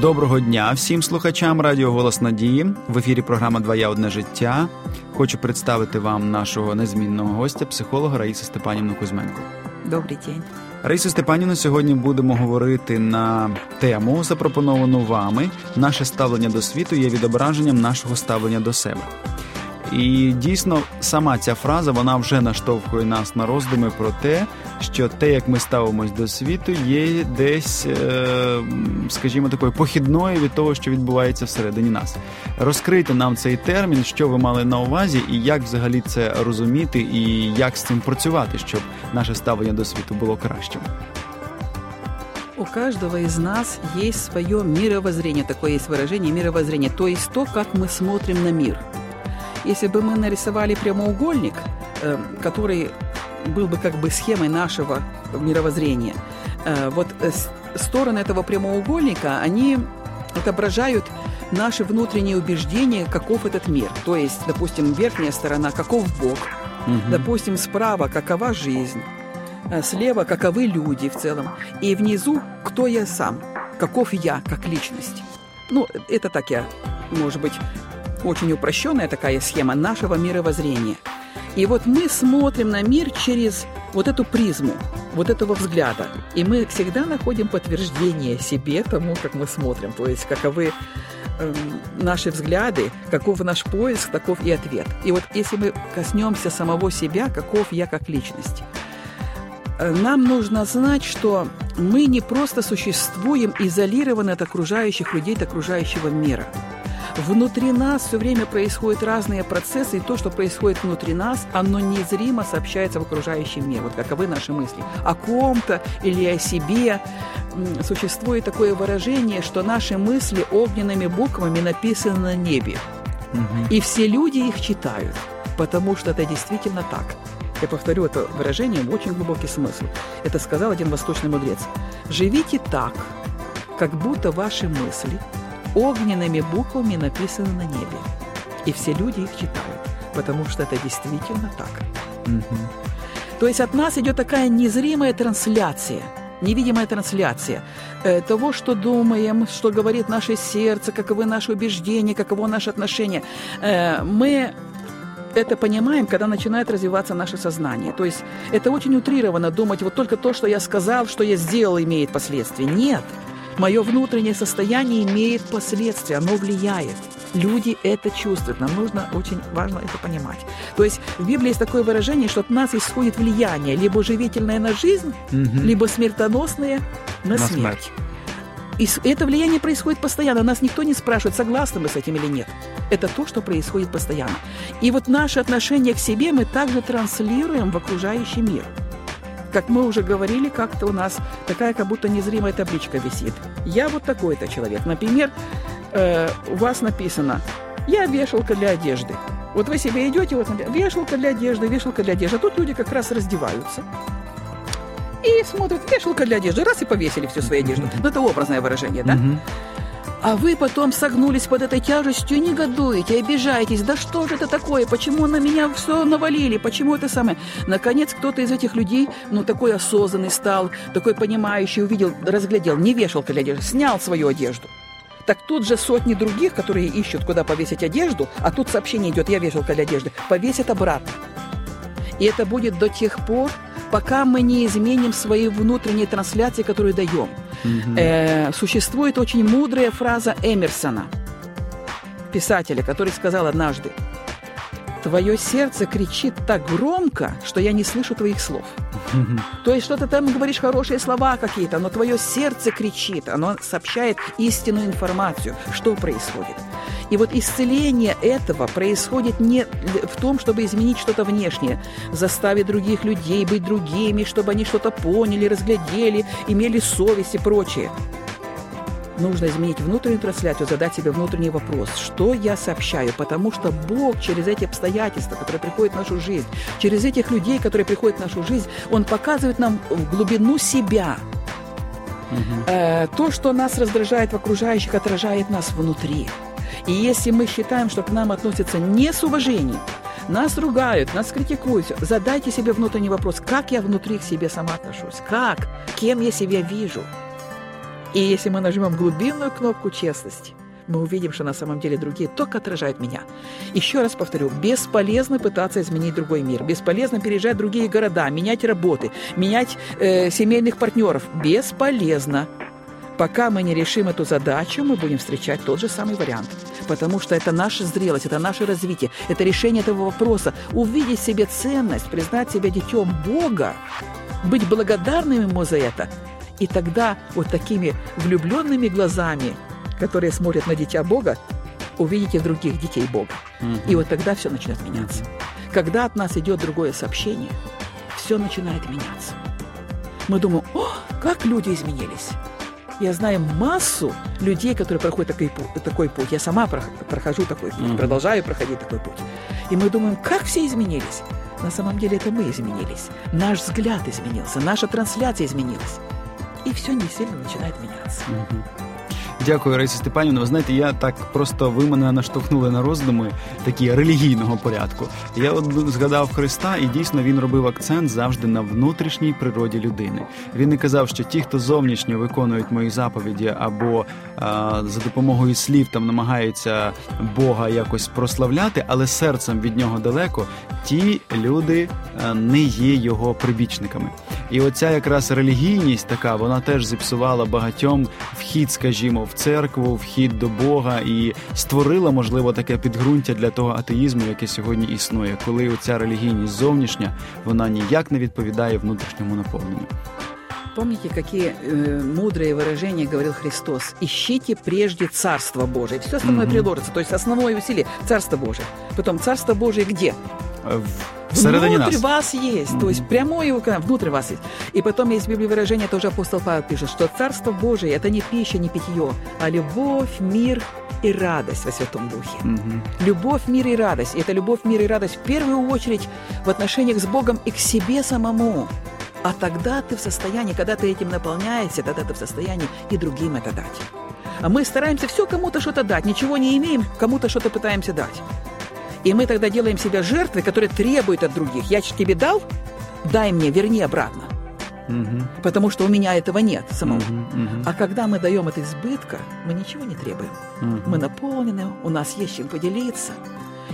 Доброго дня всім слухачам Радіо Голос Надії. В ефірі програма Двоя одне життя. Хочу представити вам нашого незмінного гостя, психолога Раїсу Степанівну Кузьменко. Добрий день. Раїсу Степанівну, сьогодні будемо говорити на тему, запропоновану вами. Наше ставлення до світу є відображенням нашого ставлення до себе. І дійсно, сама ця фраза вона вже наштовхує нас на роздуми про те, що те, як ми ставимось до світу, є десь, е, скажімо, такою похідною від того, що відбувається всередині нас. Розкрийте нам цей термін, що ви мали на увазі, і як взагалі це розуміти, і як з цим працювати, щоб наше ставлення до світу було кращим. У каждого из нас есть свое мировоззрение, такое есть выражение мировоззрение, то есть то, как мы смотрим на мир. Если бы мы нарисовали прямоугольник, э, который был бы как бы схемой нашего мировоззрения, э, вот э, стороны этого прямоугольника, они отображают наши внутренние убеждения, каков этот мир. То есть, допустим, верхняя сторона, каков Бог, угу. допустим, справа, какова жизнь, слева, каковы люди в целом, и внизу, кто я сам, каков я как личность. Ну, это так я, может быть, очень упрощенная такая схема нашего мировоззрения. И вот мы смотрим на мир через вот эту призму, вот этого взгляда. И мы всегда находим подтверждение себе тому, как мы смотрим. То есть каковы э, наши взгляды, каков наш поиск, таков и ответ. И вот если мы коснемся самого себя, каков я как личность, э, нам нужно знать, что мы не просто существуем изолированно от окружающих людей, от окружающего мира – Внутри нас все время происходят разные процессы, и то, что происходит внутри нас, оно незримо сообщается в окружающий мир. Вот каковы наши мысли о ком-то или о себе. Существует такое выражение, что наши мысли огненными буквами написаны на небе. Угу. И все люди их читают, потому что это действительно так. Я повторю это выражение, очень глубокий смысл. Это сказал один восточный мудрец. «Живите так, как будто ваши мысли – огненными буквами написано на небе. И все люди их читают, потому что это действительно так. Угу. То есть от нас идет такая незримая трансляция, невидимая трансляция э, того, что думаем, что говорит наше сердце, каковы наши убеждения, каково наше отношение. Э, мы это понимаем, когда начинает развиваться наше сознание. То есть это очень утрированно думать, вот только то, что я сказал, что я сделал, имеет последствия. Нет. Мое внутреннее состояние имеет последствия, оно влияет. Люди это чувствуют. Нам нужно, очень важно это понимать. То есть в Библии есть такое выражение, что от нас исходит влияние, либо живительное на жизнь, угу. либо смертоносное на, на смерть. смерть. И это влияние происходит постоянно. Нас никто не спрашивает, согласны мы с этим или нет. Это то, что происходит постоянно. И вот наше отношение к себе мы также транслируем в окружающий мир как мы уже говорили, как-то у нас такая как будто незримая табличка висит. Я вот такой-то человек. Например, э, у вас написано «Я вешалка для одежды». Вот вы себе идете, вот вешалка для одежды, вешалка для одежды. А тут люди как раз раздеваются и смотрят, вешалка для одежды. Раз и повесили всю свою одежду. Ну, это образное выражение, да? Mm-hmm. А вы потом согнулись под этой тяжестью и негодуете, обижаетесь. Да что же это такое? Почему на меня все навалили? Почему это самое? Наконец, кто-то из этих людей, ну, такой осознанный стал, такой понимающий, увидел, разглядел, не вешалка для одежды, снял свою одежду. Так тут же сотни других, которые ищут, куда повесить одежду, а тут сообщение идет, я вешалка для одежды, повесят обратно. И это будет до тех пор, пока мы не изменим свои внутренние трансляции, которые даем. Э, существует очень мудрая фраза Эмерсона, писателя, который сказал однажды, «Твое сердце кричит так громко, что я не слышу твоих слов». То есть что-то там говоришь хорошие слова какие-то, но твое сердце кричит, оно сообщает истинную информацию, что происходит. И вот исцеление этого происходит не в том, чтобы изменить что-то внешнее, заставить других людей быть другими, чтобы они что-то поняли, разглядели, имели совесть и прочее. Нужно изменить внутреннюю трансляцию, задать себе внутренний вопрос, что я сообщаю, потому что Бог через эти обстоятельства, которые приходят в нашу жизнь, через этих людей, которые приходят в нашу жизнь, Он показывает нам глубину себя. Угу. Э, то, что нас раздражает в окружающих, отражает нас внутри. И если мы считаем, что к нам относятся не с уважением, нас ругают, нас критикуют, задайте себе внутренний вопрос, как я внутри к себе сама отношусь, как, кем я себя вижу. И если мы нажмем глубинную кнопку честности, мы увидим, что на самом деле другие только отражают меня. Еще раз повторю, бесполезно пытаться изменить другой мир, бесполезно переезжать в другие города, менять работы, менять э, семейных партнеров. Бесполезно. Пока мы не решим эту задачу, мы будем встречать тот же самый вариант. Потому что это наша зрелость, это наше развитие, это решение этого вопроса. Увидеть себе ценность, признать себя детем Бога, быть благодарным Ему за это. И тогда вот такими влюбленными глазами, которые смотрят на дитя Бога, увидите других детей Бога. Угу. И вот тогда все начнет меняться. Когда от нас идет другое сообщение, все начинает меняться. Мы думаем, о, как люди изменились. Я знаю массу людей, которые проходят такой, такой путь. Я сама прохожу такой путь, mm-hmm. продолжаю проходить такой путь. И мы думаем, как все изменились. На самом деле это мы изменились. Наш взгляд изменился, наша трансляция изменилась. И все не сильно начинает меняться. Mm-hmm. Дякую, Раїса Степанівна. Ви знаєте, я так просто ви мене наштовхнули на роздуми такі релігійного порядку. Я от згадав Христа, і дійсно він робив акцент завжди на внутрішній природі людини. Він не казав, що ті, хто зовнішньо виконують мої заповіді, або а, за допомогою слів там намагаються Бога якось прославляти, але серцем від нього далеко, ті люди а, не є його прибічниками. І оця якраз релігійність така, вона теж зіпсувала багатьом вхід, скажімо, в церкву, вхід до Бога і створила, можливо, таке підґрунтя для того атеїзму, яке сьогодні існує, коли оця релігійність зовнішня вона ніяк не відповідає внутрішньому наповненню. Помните, какие э, мудрые выражения говорил Христос? Ищите прежде Царство Божие. Все остальное mm-hmm. приложится. То есть основное усилие – Царство Божие. Потом Царство Божие где? В Всередині внутрь нас. вас есть, то есть прямое внутрь вас есть. И потом есть в Библии выражение, тоже апостол Павел пишет, что Царство Божие – это не пища, не питье, а любовь, мир и радость во Святом Духе. Mm-hmm. Любовь, мир и радость. И это любовь, мир и радость в первую очередь в отношениях с Богом и к себе самому. А тогда ты в состоянии, когда ты этим наполняешься, тогда ты в состоянии и другим это дать. А мы стараемся все кому-то что-то дать, ничего не имеем, кому-то что-то пытаемся дать. И мы тогда делаем себя жертвой, которая требует от других. Я тебе дал, дай мне, верни обратно. Угу. Потому что у меня этого нет самого. Угу, угу. А когда мы даем от избытка, мы ничего не требуем. Угу. Мы наполнены, у нас есть чем поделиться.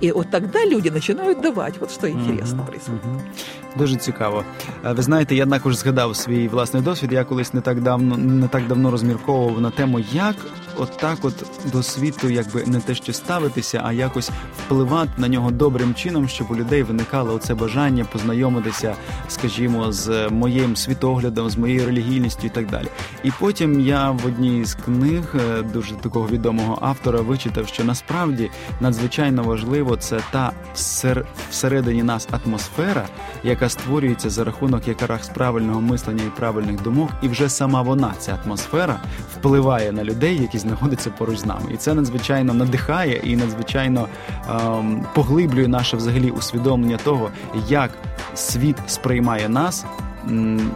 І от тоді люди починають давати, от що інтересно uh-huh, происходит. Uh-huh. Дуже цікаво. Ви знаєте, я також згадав свій власний досвід. Я колись не так давно не так давно розмірковував на тему, як от так от до світу, якби не те, що ставитися, а якось впливати на нього добрим чином, щоб у людей виникало оце бажання познайомитися, скажімо, з моїм світоглядом, з моєю релігійністю і так далі. І потім я в одній з книг е, дуже такого відомого автора вичитав, що насправді надзвичайно важливо це та всередині нас атмосфера, яка створюється за рахунок якраз правильного мислення і правильних думок, і вже сама вона, ця атмосфера, впливає на людей, які знаходиться поруч з нами, і це надзвичайно надихає і надзвичайно ем, поглиблює наше взагалі усвідомлення того, як світ сприймає нас м,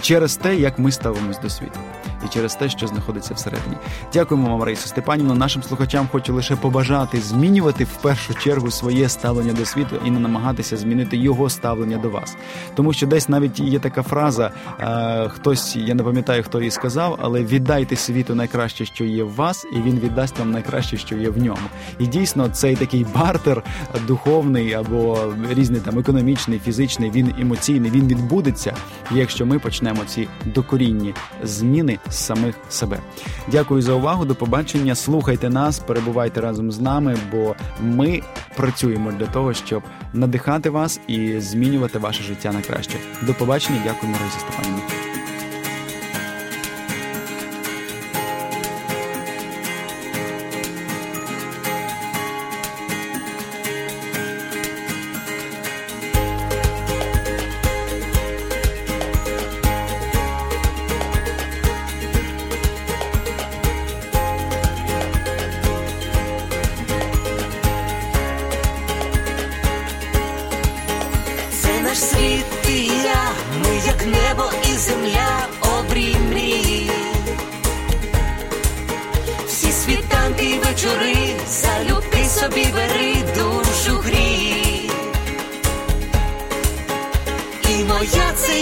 через те, як ми ставимось до світу і через те, що знаходиться всередині. Дякуємо вам, Раїсу Степанівно. Нашим слухачам хочу лише побажати змінювати в першу чергу своє ставлення до світу і не намагатися змінити його ставлення до вас. Тому що десь навіть є така фраза, е, хтось я не пам'ятаю, хто її сказав, але віддайте світу найкраще, що є в вас, і він віддасть вам найкраще, що є в ньому. І дійсно, цей такий бартер духовний або різний там економічний, фізичний, він емоційний, він відбудеться, якщо ми почнемо ці докорінні зміни самих себе. Дякую за увагу. До побачення. Слухайте нас, перебувайте разом з нами, бо ми працюємо для того, щоб надихати вас і змінювати ваше життя на краще. До побачення. Дякую, Марисі Степанівна.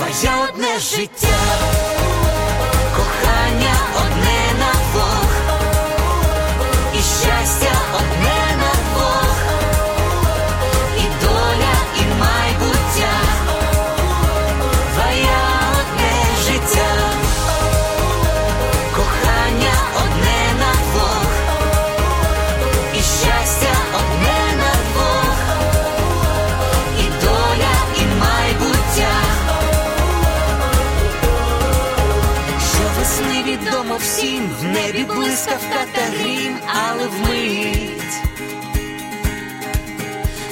Твоє одне життя, кохання одне блискавка та грім, але вмить.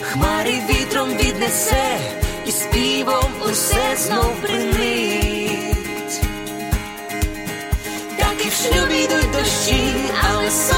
хмарі вітром віднесе, і співом усе знов принить. Так і в шлюбі йдуть дощі, але сонце